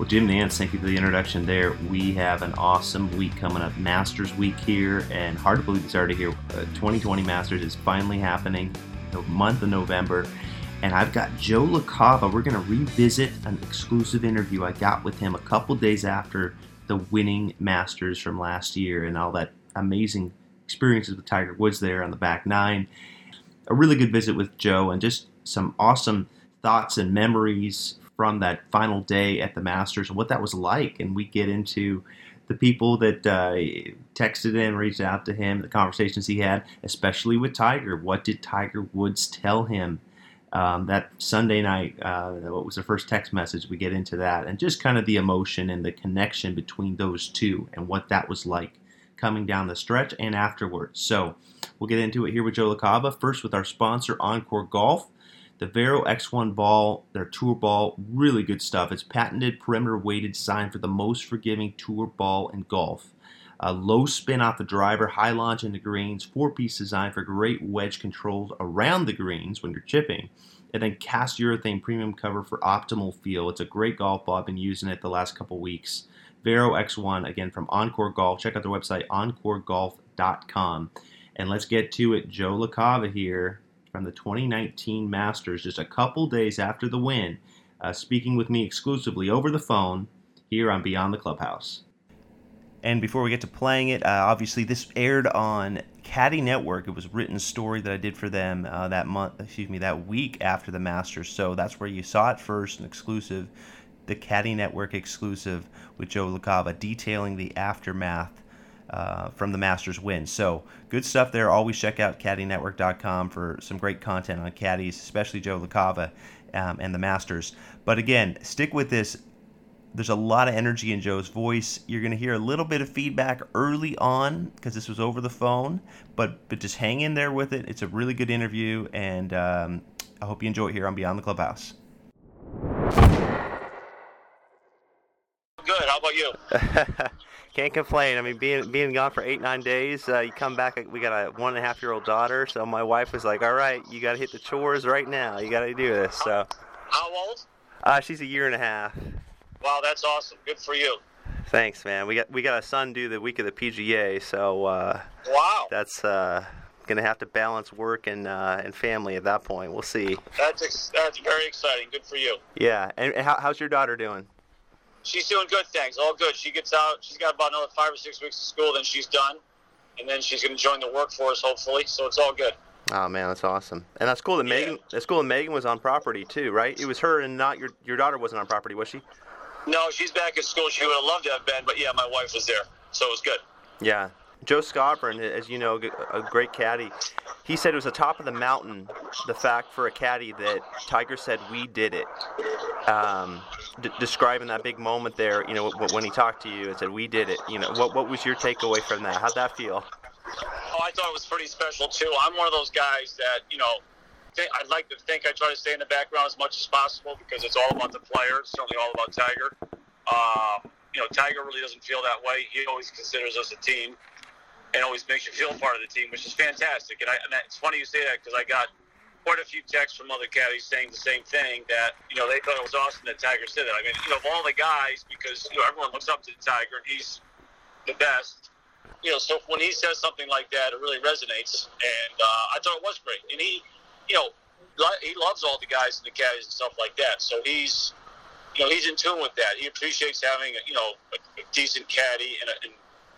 Well, Jim Nantz, thank you for the introduction there. We have an awesome week coming up, Masters Week here, and hard to believe it's already here. Uh, 2020 Masters is finally happening, the month of November. And I've got Joe LaCava. We're going to revisit an exclusive interview I got with him a couple days after the winning Masters from last year and all that amazing experiences with Tiger Woods there on the back nine. A really good visit with Joe and just some awesome thoughts and memories from that final day at the Masters and what that was like. And we get into the people that uh, texted him, reached out to him, the conversations he had, especially with Tiger. What did Tiger Woods tell him um, that Sunday night? Uh, what was the first text message? We get into that and just kind of the emotion and the connection between those two and what that was like coming down the stretch and afterwards. So we'll get into it here with Joe LaCava. First, with our sponsor, OnCore Golf. The Vero X1 ball, their tour ball, really good stuff. It's patented perimeter weighted design for the most forgiving tour ball in golf. Low spin off the driver, high launch into greens, four piece design for great wedge controls around the greens when you're chipping. And then cast urethane premium cover for optimal feel. It's a great golf ball. I've been using it the last couple weeks. Vero X1, again from OnCore Golf. Check out their website, oncoregolf.com. And let's get to it. Joe LaCava here from the 2019 Masters just a couple days after the win, uh, speaking with me exclusively over the phone here on Beyond the Clubhouse. And before we get to playing it, uh, obviously this aired on Caddie Network. It was a written story that I did for them uh, that month, excuse me, that week after the Masters. So that's where you saw it first, an exclusive, the Caddie Network exclusive with Joe LaCava, detailing the aftermath uh, from the Masters win. So good stuff there. Always check out CaddieNetwork.com for some great content on caddies, especially Joe LaCava um, and the Masters. But again, stick with this. There's a lot of energy in Joe's voice. You're going to hear a little bit of feedback early on because this was over the phone, but but just hang in there with it. It's a really good interview, and um, I hope you enjoy it here on Beyond the Clubhouse. Good. How about you? Can't complain. I mean, being being gone for eight nine days, uh, you come back. We got a one and a half year old daughter, so my wife was like, "All right, you got to hit the chores right now. You got to do this." So. How old? Uh, she's a year and a half. Wow, that's awesome. Good for you. Thanks, man. We got we got a son due the week of the PGA, so. Uh, wow. That's uh, gonna have to balance work and uh, and family at that point. We'll see. That's ex- that's very exciting. Good for you. Yeah, and, and how, how's your daughter doing? She's doing good, things, All good. She gets out. She's got about another five or six weeks of school, then she's done, and then she's going to join the workforce hopefully. So it's all good. Oh man, that's awesome. And that's cool that yeah. Megan. That's cool that Megan was on property too, right? It was her and not your your daughter wasn't on property, was she? No, she's back at school. She would have loved to have been, but yeah, my wife was there, so it was good. Yeah, Joe Skovron, as you know, a great caddy. He said it was the top of the mountain. The fact for a caddy that Tiger said we did it, um, d- describing that big moment there. You know, when he talked to you and said we did it. You know, what what was your takeaway from that? How'd that feel? Oh, I thought it was pretty special too. I'm one of those guys that you know. I'd like to think I try to stay in the background as much as possible because it's all about the player. It's certainly all about Tiger. Um, you know, Tiger really doesn't feel that way. He always considers us a team and always makes you feel part of the team, which is fantastic. And, I, and it's funny you say that because I got quite a few texts from other caddies saying the same thing that you know they thought it was awesome that Tiger said that. I mean, you know, of all the guys, because you know everyone looks up to Tiger he's the best. You know, so when he says something like that, it really resonates, and uh, I thought it was great. And he, you know, he loves all the guys and the caddies and stuff like that. So he's, you know, he's in tune with that. He appreciates having, a, you know, a, a decent caddy and, a, and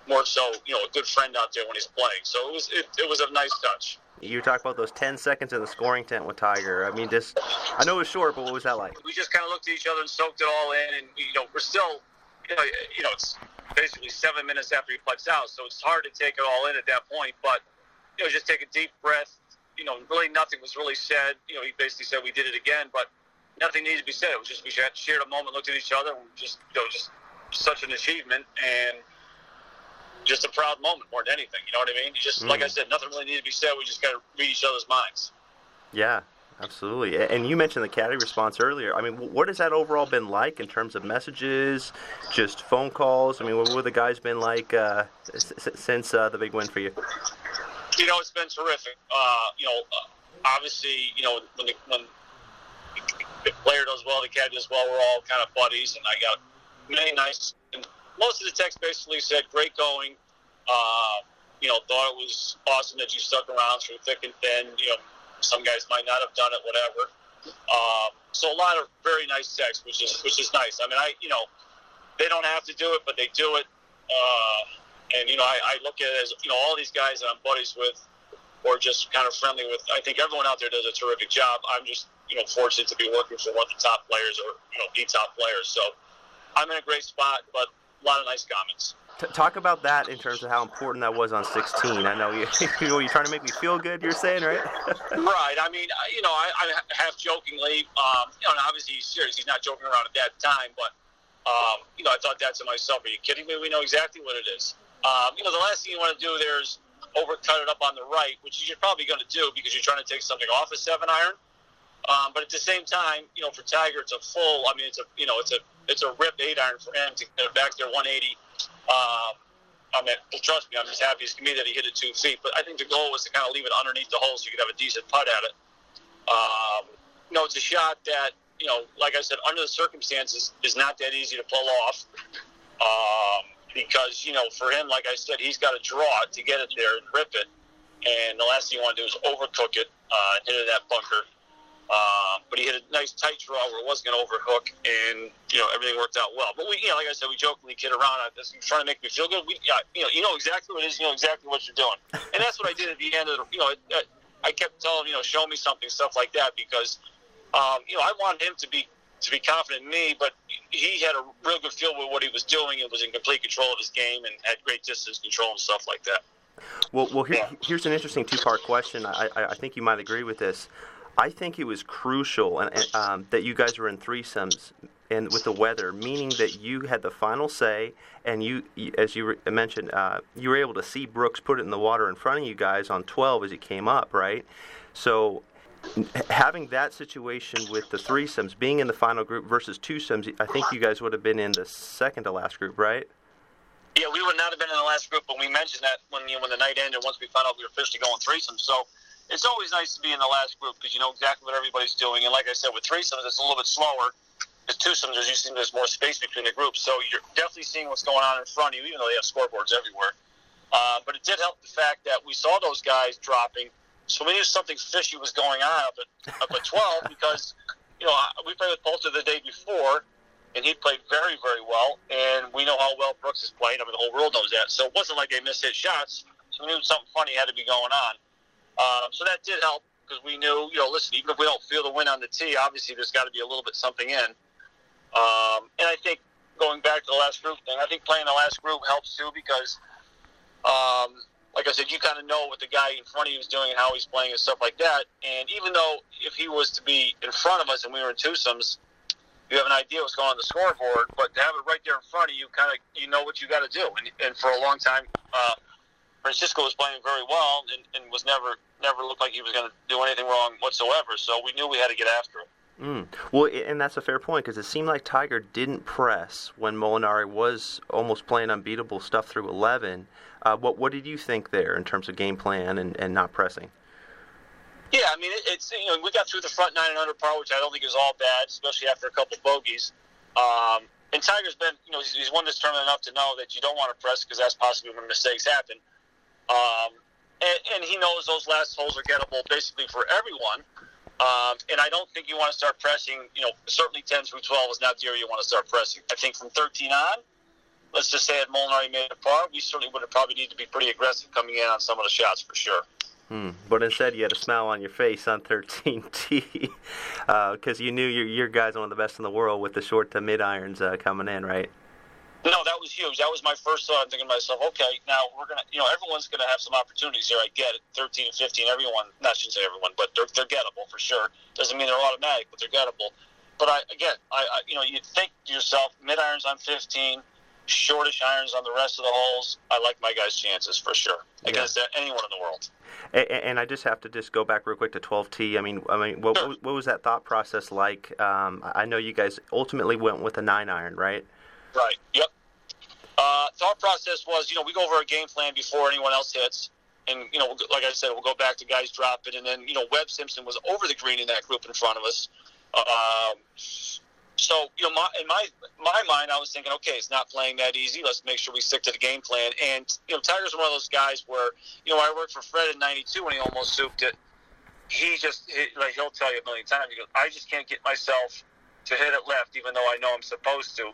more so, you know, a good friend out there when he's playing. So it was it, it was a nice touch. You talk about those 10 seconds in the scoring tent with Tiger. I mean, just, I know it was short, but what was that like? We just kind of looked at each other and soaked it all in. And, you know, we're still, you know, you know it's basically seven minutes after he puts out. So it's hard to take it all in at that point. But, you know, just take a deep breath. You know, really nothing was really said. You know, he basically said we did it again, but nothing needed to be said. It was just we shared a moment, looked at each other, and just you know, just such an achievement and just a proud moment more than anything. You know what I mean? You just mm. like I said, nothing really needed to be said. We just got to read each other's minds. Yeah, absolutely. And you mentioned the caddy response earlier. I mean, what has that overall been like in terms of messages, just phone calls? I mean, what have the guys been like uh, since uh, the big win for you? You know, it's been terrific. Uh, you know, obviously, you know when the, when the player does well, the caddy does well. We're all kind of buddies, and I got many nice. Most of the text basically said, "Great going." Uh, you know, thought it was awesome that you stuck around through thick and thin. You know, some guys might not have done it, whatever. Uh, so a lot of very nice texts, which is which is nice. I mean, I you know, they don't have to do it, but they do it. Uh, and you know, I, I look at it as you know, all these guys that I'm buddies with, or just kind of friendly with. I think everyone out there does a terrific job. I'm just you know fortunate to be working for one of the top players, or you know, the top players. So I'm in a great spot, but a lot of nice comments. T- talk about that in terms of how important that was on 16. I know you, you know, you're trying to make me feel good. You're saying, right? right. I mean, you know, I, I half jokingly, um, you know, obviously he's serious. He's not joking around at that time, but um, you know, I thought that to myself. Are you kidding me? We know exactly what it is. Um, you know, the last thing you want to do there is overcut it up on the right, which you're probably going to do because you're trying to take something off a seven iron. Um, but at the same time, you know, for Tiger, it's a full. I mean, it's a you know, it's a it's a rip eight iron for him to get back there 180. Um, I mean, trust me, I'm as happy as can be that he hit it two feet. But I think the goal was to kind of leave it underneath the hole so you could have a decent putt at it. Um, you know, it's a shot that you know, like I said, under the circumstances, is not that easy to pull off. Um, because you know, for him, like I said, he's got to draw it to get it there and rip it. And the last thing you want to do is overcook it, uh, hit it in that bunker. Uh, but he hit a nice tight draw where it wasn't going to overhook, and you know everything worked out well. But we, you know, like I said, we jokingly kid around on this, trying to make me feel good. We, you know, you know exactly what it is, you know exactly what you're doing, and that's what I did at the end of the. You know, I kept telling him, you know, show me something, stuff like that, because um, you know I wanted him to be to be confident in me, but he had a real good feel with what he was doing and was in complete control of his game and had great distance control and stuff like that. Well, well, here, here's an interesting two-part question. I, I, I think you might agree with this. I think it was crucial and, um, that you guys were in threesomes and with the weather, meaning that you had the final say, and you, as you mentioned, uh, you were able to see Brooks put it in the water in front of you guys on 12 as it came up, right? So having that situation with the threesomes, being in the final group versus twosomes, I think you guys would have been in the second to last group, right? Yeah, we would not have been in the last group, but we mentioned that when you know, when the night ended. Once we found out we were officially going threesomes, so it's always nice to be in the last group because you know exactly what everybody's doing. And like I said, with threesomes, it's a little bit slower. With twosomes, there's usually there's more space between the groups, so you're definitely seeing what's going on in front of you, even though they have scoreboards everywhere. Uh, but it did help the fact that we saw those guys dropping, so we knew something fishy was going on up at up at 12 because you know we played with Poulter the day before, and he played very very well, and we know how well Brooks is playing. I mean, the whole world knows that. So it wasn't like they missed his shots. So we knew something funny had to be going on. Um, so that did help because we knew, you know, listen, even if we don't feel the win on the tee, obviously there's got to be a little bit something in. Um, and I think going back to the last group thing, I think playing the last group helps too because, um, like I said, you kind of know what the guy in front of you is doing and how he's playing and stuff like that. And even though if he was to be in front of us and we were in twosomes, you have an idea what's going on the scoreboard, but to have it right there in front of you, kind of you know what you got to do. And, and for a long time, uh, Francesco was playing very well and, and was never never looked like he was going to do anything wrong whatsoever. So we knew we had to get after him. Mm. Well, and that's a fair point because it seemed like Tiger didn't press when Molinari was almost playing unbeatable stuff through 11. Uh, what what did you think there in terms of game plan and, and not pressing? Yeah, I mean it, it's you know we got through the front nine and under par, which I don't think is all bad, especially after a couple of bogeys. Um, and Tiger's been you know he's, he's won this tournament enough to know that you don't want to press because that's possibly when mistakes happen. Um, and, and, he knows those last holes are gettable basically for everyone. Um, and I don't think you want to start pressing, you know, certainly 10 through 12 is not the area you want to start pressing. I think from 13 on, let's just say at Molinari made a par, we certainly would have probably need to be pretty aggressive coming in on some of the shots for sure. Hmm. But instead, you had a smile on your face on 13T because uh, you knew your, your guy's one of the best in the world with the short to mid irons uh, coming in, right? No, that was huge. That was my first thought. I'm thinking to myself, okay, now we're gonna, you know, everyone's gonna have some opportunities here. I get it. 13 and 15, everyone, not shouldn't say everyone, but they're, they're gettable for sure. Doesn't mean they're automatic, but they're gettable. But I, again, I, I you know, you think to yourself, mid irons on 15, shortish irons on the rest of the holes. I like my guys' chances for sure against yeah. anyone in the world. And, and, I just have to just go back real quick to 12T. I mean, I mean, what, sure. what was that thought process like? Um, I know you guys ultimately went with a nine iron, right? Right. Yep. Uh, thought process was, you know, we go over a game plan before anyone else hits, and you know, like I said, we'll go back to guys dropping, and then you know, Webb Simpson was over the green in that group in front of us. Um, so you know, my, in my my mind, I was thinking, okay, it's not playing that easy. Let's make sure we stick to the game plan. And you know, Tiger's one of those guys where you know, I worked for Fred in '92 when he almost souped it. He just like he'll tell you a million times. He goes, I just can't get myself to hit it left, even though I know I'm supposed to.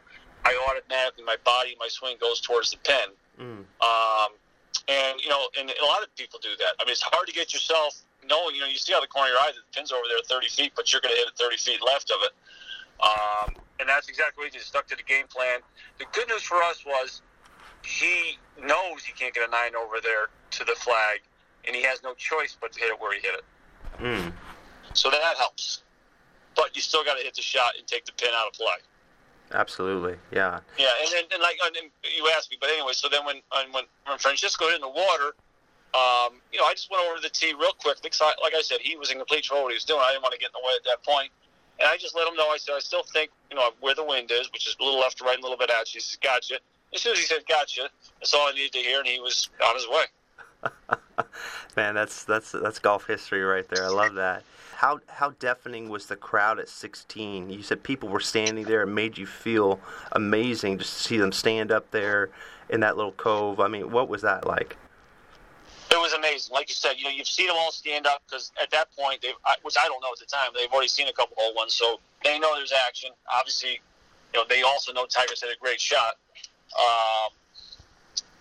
I automatically my body, my swing goes towards the pin. Mm. Um, and you know, and a lot of people do that. I mean, it's hard to get yourself knowing. You know, you see out the corner of your eye that the pin's over there 30 feet, but you're going to hit it 30 feet left of it. Um, and that's exactly what he did. Stuck to the game plan. The good news for us was he knows he can't get a nine over there to the flag, and he has no choice but to hit it where he hit it. Mm. So that helps. But you still got to hit the shot and take the pin out of play. Absolutely, yeah. Yeah, and then and like and you asked me, but anyway, so then when when when Francesco hit in the water, um, you know, I just went over to the tee real quick because, I, like I said, he was in complete control what he was doing. I didn't want to get in the way at that point. And I just let him know. I said, I still think, you know, where the wind is, which is a little left to right and a little bit out. He says, gotcha. As soon as he said, gotcha, that's all I needed to hear, and he was on his way. Man, that's that's that's golf history right there. I love that. How how deafening was the crowd at 16? You said people were standing there. It made you feel amazing just to see them stand up there in that little cove. I mean, what was that like? it was amazing. Like you said, you know, you've seen them all stand up because at that point, they which I don't know at the time, they've already seen a couple hole ones, so they know there's action. Obviously, you know, they also know Tiger's had a great shot. Um,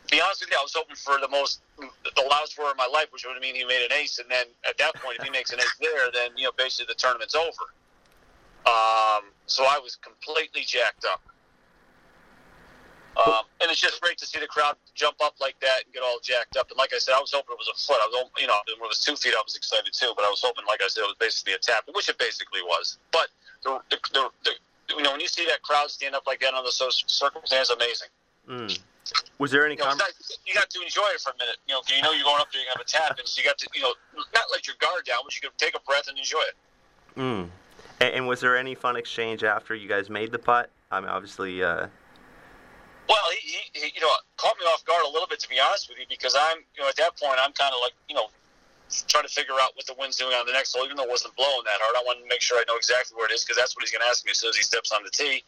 be honest with you, I was hoping for the most, the loudest word in my life, which would mean he made an ace, and then at that point, if he makes an ace there, then you know, basically the tournament's over. Um, so I was completely jacked up. Um, and it's just great to see the crowd jump up like that and get all jacked up. And like I said, I was hoping it was a foot. I was, you know, when it was two feet, I was excited too. But I was hoping, like I said, it was basically a tap, which it basically was. But the, the, the, the you know, when you see that crowd stand up like that under the circumstances, amazing. Mm. Was there any? You, know, you got to enjoy it for a minute. You know, you know you're going up there, you have a tap, and so you got to, you know, not let your guard down, but you can take a breath and enjoy it. Mm. And, and was there any fun exchange after you guys made the putt? I mean, obviously. Uh well, he, he, he, you know, caught me off guard a little bit, to be honest with you, because I'm, you know, at that point, I'm kind of like, you know, trying to figure out what the wind's doing on the next hole, even though it wasn't blowing that hard. I wanted to make sure I know exactly where it is, because that's what he's going to ask me as soon as he steps on the tee.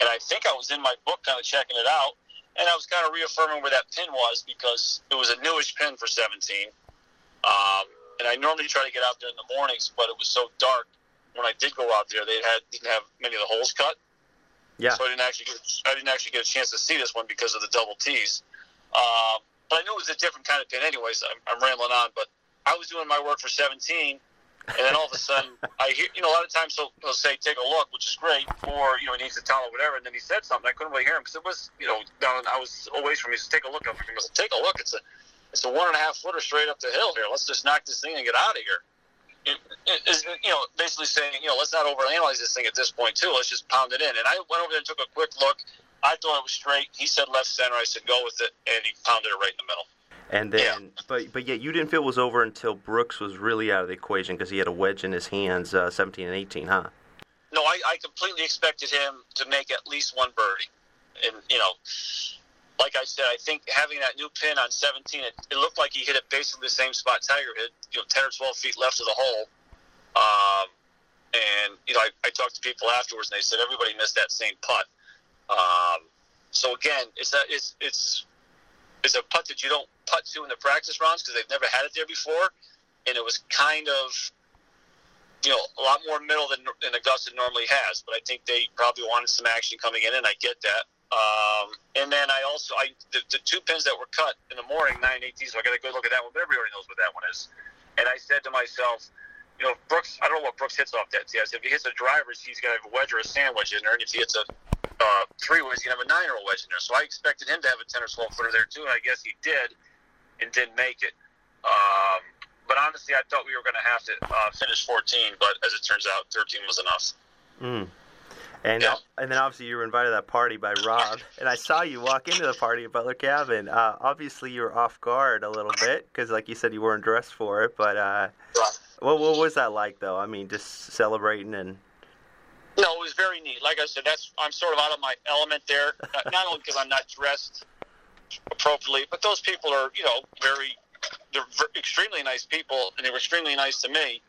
And I think I was in my book kind of checking it out, and I was kind of reaffirming where that pin was, because it was a newish pin for 17. Um, and I normally try to get out there in the mornings, but it was so dark when I did go out there, they had didn't have many of the holes cut. Yeah. So I didn't actually get, I didn't actually get a chance to see this one because of the double T's. Um, but I knew it was a different kind of pin, anyways. I'm, I'm rambling on, but I was doing my work for 17, and then all of a sudden I hear, you know, a lot of times he'll, he'll say, "Take a look," which is great, or you know, he needs to tell or whatever. And then he said something. I couldn't really hear him because it was, you know, down. I was away from me. He said, "Take a look." I said, "Take a look." It's a, it's a one and a half footer straight up the hill here. Let's just knock this thing and get out of here is you know basically saying you know let's not overanalyze this thing at this point too. Let's just pound it in. And I went over there and took a quick look. I thought it was straight. He said left center. I said go with it, and he pounded it right in the middle. And then, yeah. but but yet you didn't feel it was over until Brooks was really out of the equation because he had a wedge in his hands, uh, 17 and 18, huh? No, I, I completely expected him to make at least one birdie, and you know, like I said, I think having that new pin on 17, it, it, looked like he hit it basically the same spot Tiger hit, you know, 10 or 12 feet left of the hole. Um, and, you know, I, I, talked to people afterwards and they said everybody missed that same putt. Um, so again, it's a, it's, it's, it's a putt that you don't putt to in the practice rounds because they've never had it there before. And it was kind of, you know, a lot more middle than, than Augusta normally has. But I think they probably wanted some action coming in, and I get that. Um, and then I also I the, the, two pins that were cut in the morning, nine eighteen. So I got a good look at that one. But everybody knows what that one is. And I said to myself, you know, Brooks. I don't know what Brooks hits off that tee. I said if he hits a driver, he's to have a wedge or a sand wedge in there, and if he hits a uh, three gonna have a nine roll wedge in there. So I expected him to have a ten or twelve footer there too, and I guess he did, and didn't make it. Um, but honestly, I thought we were going to have to uh, finish 14, but as it turns out, 13 was enough. Mm. And Yeah. and then obviously you were invited to that party by Rob, and I saw you walk into the party at Butler Cabin. Uh, obviously you were off guard a little bit because, like you said, you weren't dressed for it. But uh, what what was that like, though? I mean, just celebrating and No, it was very neat. Like I said, that's I'm sort of out of my element there. Not, not only because I'm not dressed appropriately, but those people are, you know, very they're extremely nice people, and they were extremely nice to me.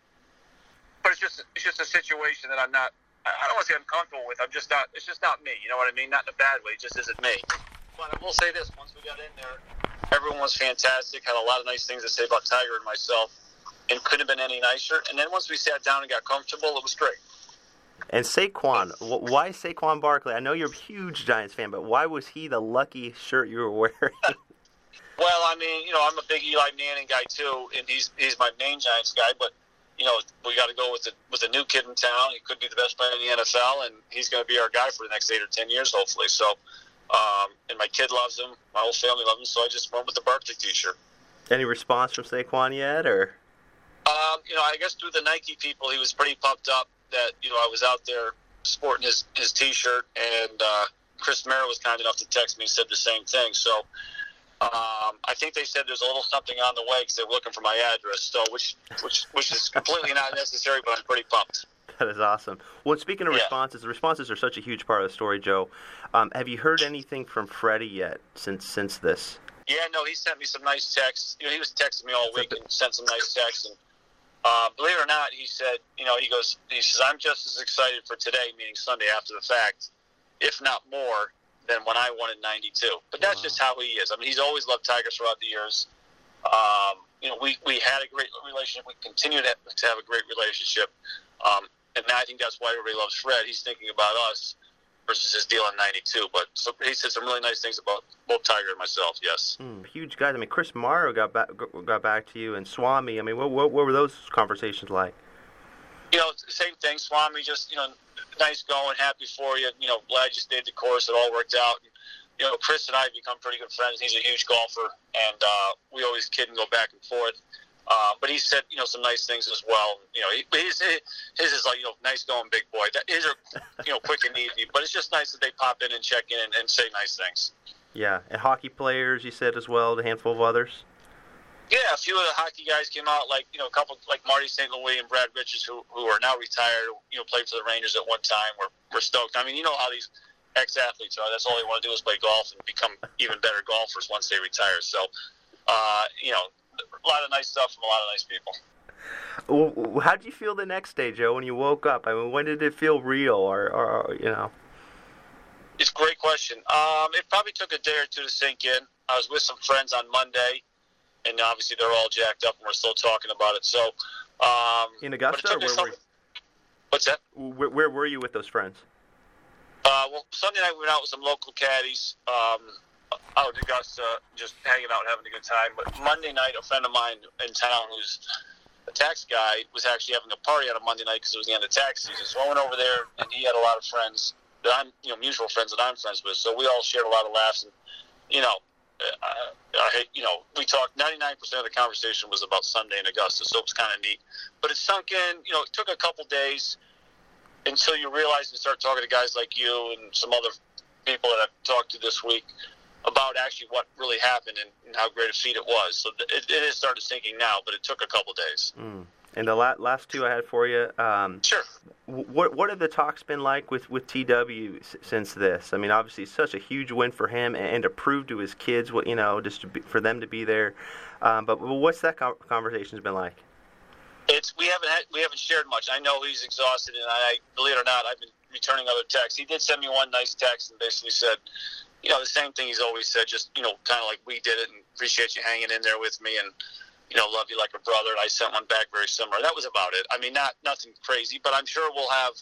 But it's just it's just a situation that I'm not. I I don't want to say uncomfortable with. I'm just not. It's just not me. You know what I mean? Not in a bad way. It just isn't me. But I will say this: once we got in there, everyone was fantastic. Had a lot of nice things to say about Tiger and myself, and couldn't have been any nicer. And then once we sat down and got comfortable, it was great. And Saquon. Why Saquon Barkley? I know you're a huge Giants fan, but why was he the lucky shirt you were wearing? Well, I mean, you know, I'm a big Eli Manning guy too, and he's he's my main Giants guy. But you know, we got to go with the with a new kid in town. He could be the best player in the NFL, and he's going to be our guy for the next eight or ten years, hopefully. So, um, and my kid loves him, my whole family loves him, so I just went with the Barkley T-shirt. Any response from Saquon yet, or? Um, you know, I guess through the Nike people, he was pretty pumped up that you know I was out there sporting his his T-shirt, and uh, Chris Mara was kind enough to text me and said the same thing. So. Um, I think they said there's a little something on the way because they're looking for my address. So, which, which, which is completely not necessary, but I'm pretty pumped. That is awesome. Well, speaking of Yeah. responses, the responses are such a huge part of the story, Joe. Um, have you heard anything from Freddie yet since since this? Yeah, no, he sent me some nice texts. You know, he was texting me all week and sent some nice texts. And uh, believe it or not, he said, you know, he goes, he says, I'm just as excited for today, meaning Sunday after the fact, if not more, than when I won in '92. But that's Wow. just how he is. I mean, he's always loved Tigers throughout the years. Um, you know, we, we had a great relationship. We continue to, to have a great relationship. Um, and I think that's why everybody loves Fred. He's thinking about us versus his deal in '92. But so he said some really nice things about both Tiger and myself. Yes. Hmm, huge guys. I mean, Chris Mara got back got back to you, and Swami. I mean, what what, what were those conversations like? you know, same thing. Swami, just you know, nice going, happy for you. You know, glad you stayed the course. It all worked out. And, you know, Chris and I have become pretty good friends. He's a huge golfer, and uh, we always kid and go back and forth. Uh, but he said, you know, some nice things as well. You know, he, his his is like, you know, nice going, big boy. That, his are, you know, quick and easy. But it's just nice that they pop in and check in and, and say nice things. Yeah, and hockey players, you said as well, a handful of others. Yeah, a few of the hockey guys came out, like you know, a couple like Marty St. Louis and Brad Richards, who who are now retired. You know, played for the Rangers at one time. We're we're stoked. I mean, you know how these ex-athletes are. That's all they want to do is play golf and become even better golfers once they retire. So, uh, you know, a lot of nice stuff from a lot of nice people. Well, How did you feel the next day, Joe, when you woke up? I mean, when did it feel real, or, or, you know? It's a great question. Um, it probably took a day or two to sink in. I was with some friends on Monday, and obviously they're all jacked up, and we're still talking about it. So, um, In Augusta, or where some- were you? What's that? Where, where were you with those friends? Uh, well, Sunday night we went out with some local caddies um, out in Augusta, just hanging out, having a good time. But Monday night, a friend of mine in town who's a tax guy was actually having a party on a Monday night because it was the end of tax season. So I went over there, and he had a lot of friends that I'm, you know, mutual friends that I'm friends with. So we all shared a lot of laughs, and you know, uh, I you know, we talked. Ninety nine percent of the conversation was about Sunday in Augusta, so it was kind of neat. But it sunk in. You know, it took a couple days until you realize and start talking to guys like you and some other people that I've talked to this week about actually what really happened and, and how great a feat it was. So th- it, it is started sinking now, but it took a couple days. Mm. And the la- last two I had for you. Um, Sure. what what have the talks been like with with TW s- since this? I mean, obviously, such a huge win for him, and, and to prove to his kids what you know, just to be, for them to be there. Um, but what's that con- conversation's been like? It's we haven't had, we haven't shared much. I know he's exhausted, and I believe it or not, I've been returning other texts. He did send me one nice text and basically said, you know, the same thing he's always said, just you know, kind of like we did it, and appreciate you hanging in there with me, and you know, love you like a brother. And I sent one back very similar. That was about it. I mean, not nothing crazy, but I'm sure we'll have,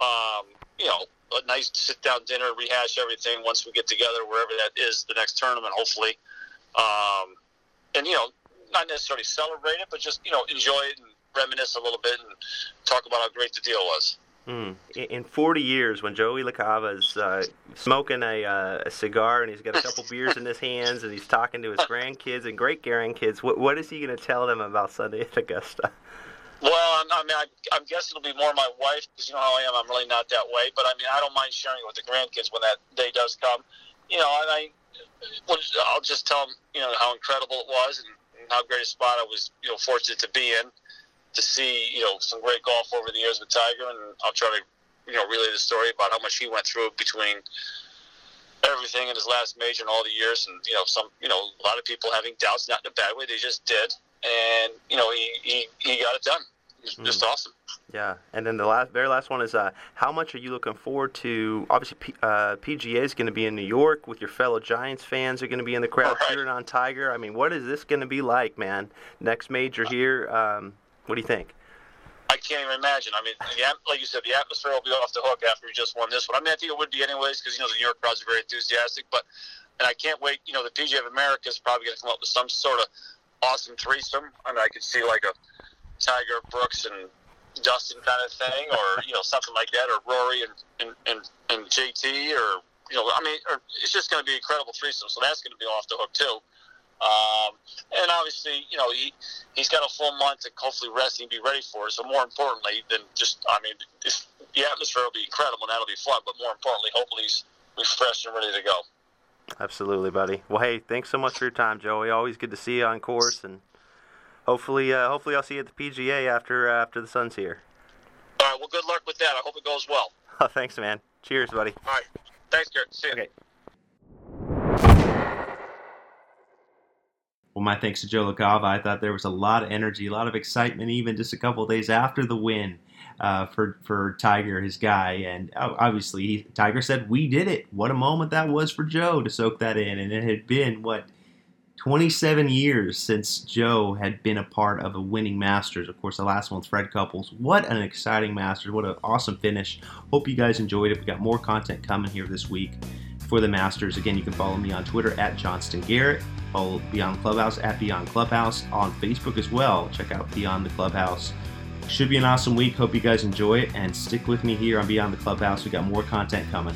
um, you know, a nice sit down dinner, rehash everything once we get together, wherever that is, the next tournament, hopefully. Um, and you know, not necessarily celebrate it, but just you know, enjoy it and reminisce a little bit and talk about how great the deal was. Mm. In 40 years, when Joey LaCava's uh, smoking a, uh, a, cigar and he's got a couple beers in his hands and he's talking to his grandkids and great grandkids, what, what is he going to tell them about Sunday at Augusta? Well, I mean, I, I'm guessing it'll be more my wife because you know how I am. I'm really not that way, but I mean, I don't mind sharing it with the grandkids when that day does come. You know, and I, I'll just tell them, you know, how incredible it was and how great a spot I was, you know, fortunate to be in to see, you know, some great golf over the years with Tiger, and I'll try to, you know, relay the story about how much he went through between everything in his last major and all the years, and you know, some, you know, a lot of people having doubts, not in a bad way, they just did, and you know, he he, he got it done. It was just mm. awesome. Yeah, and then the last, very last one is, uh, how much are you looking forward to? Obviously, P, uh, PGA is going to be in New York with your fellow Giants fans are going to be in the crowd right. cheering on Tiger. I mean, what is this going to be like, man? Next major here. Um, what do you think? I can't even imagine. I mean, the, like you said, the atmosphere will be off the hook after we just won this one. I mean, I think it would be anyways because you know the New York crowds are very enthusiastic. But and I can't wait. You know, the PGA of America is probably going to come up with some sort of awesome threesome. I mean, I could see like a Tiger, Brooks, and Dustin kind of thing, or you know something like that, or Rory and and, and, and JT, or you know, I mean, or, it's just going to be incredible threesome. So that's going to be off the hook too. Um, and obviously, you know, he, he's got a full month to hopefully rest and be ready for it. So more importantly than just, I mean, the atmosphere will be incredible and that'll be fun. But more importantly, hopefully he's refreshed and ready to go. Absolutely, buddy. Well, hey, thanks so much for your time, Joey. Always good to see you on course, and hopefully, uh, hopefully, I'll see you at the PGA after uh, after the sun's here. All right. Well, good luck with that. I hope it goes well. Oh, thanks, man. Cheers, buddy. All right. Thanks, Garrett. See you. Okay. Well, my thanks to Joe LaCava. I thought there was a lot of energy, a lot of excitement, even just a couple days after the win uh, for for Tiger, his guy. And obviously, he, Tiger said, "We did it." What a moment that was for Joe to soak that in. And it had been what 27 years since Joe had been a part of a winning Masters. Of course, the last one one's Fred Couples. What an exciting Masters! What an awesome finish. Hope you guys enjoyed it. We got more content coming here this week for the Masters. Again, you can follow me on Twitter at Johnston Garrett. Follow Beyond Clubhouse at Beyond Clubhouse on Facebook as well. Check out Beyond the Clubhouse. Should be an awesome week. Hope you guys enjoy it and stick with me here on Beyond the Clubhouse. We got more content coming.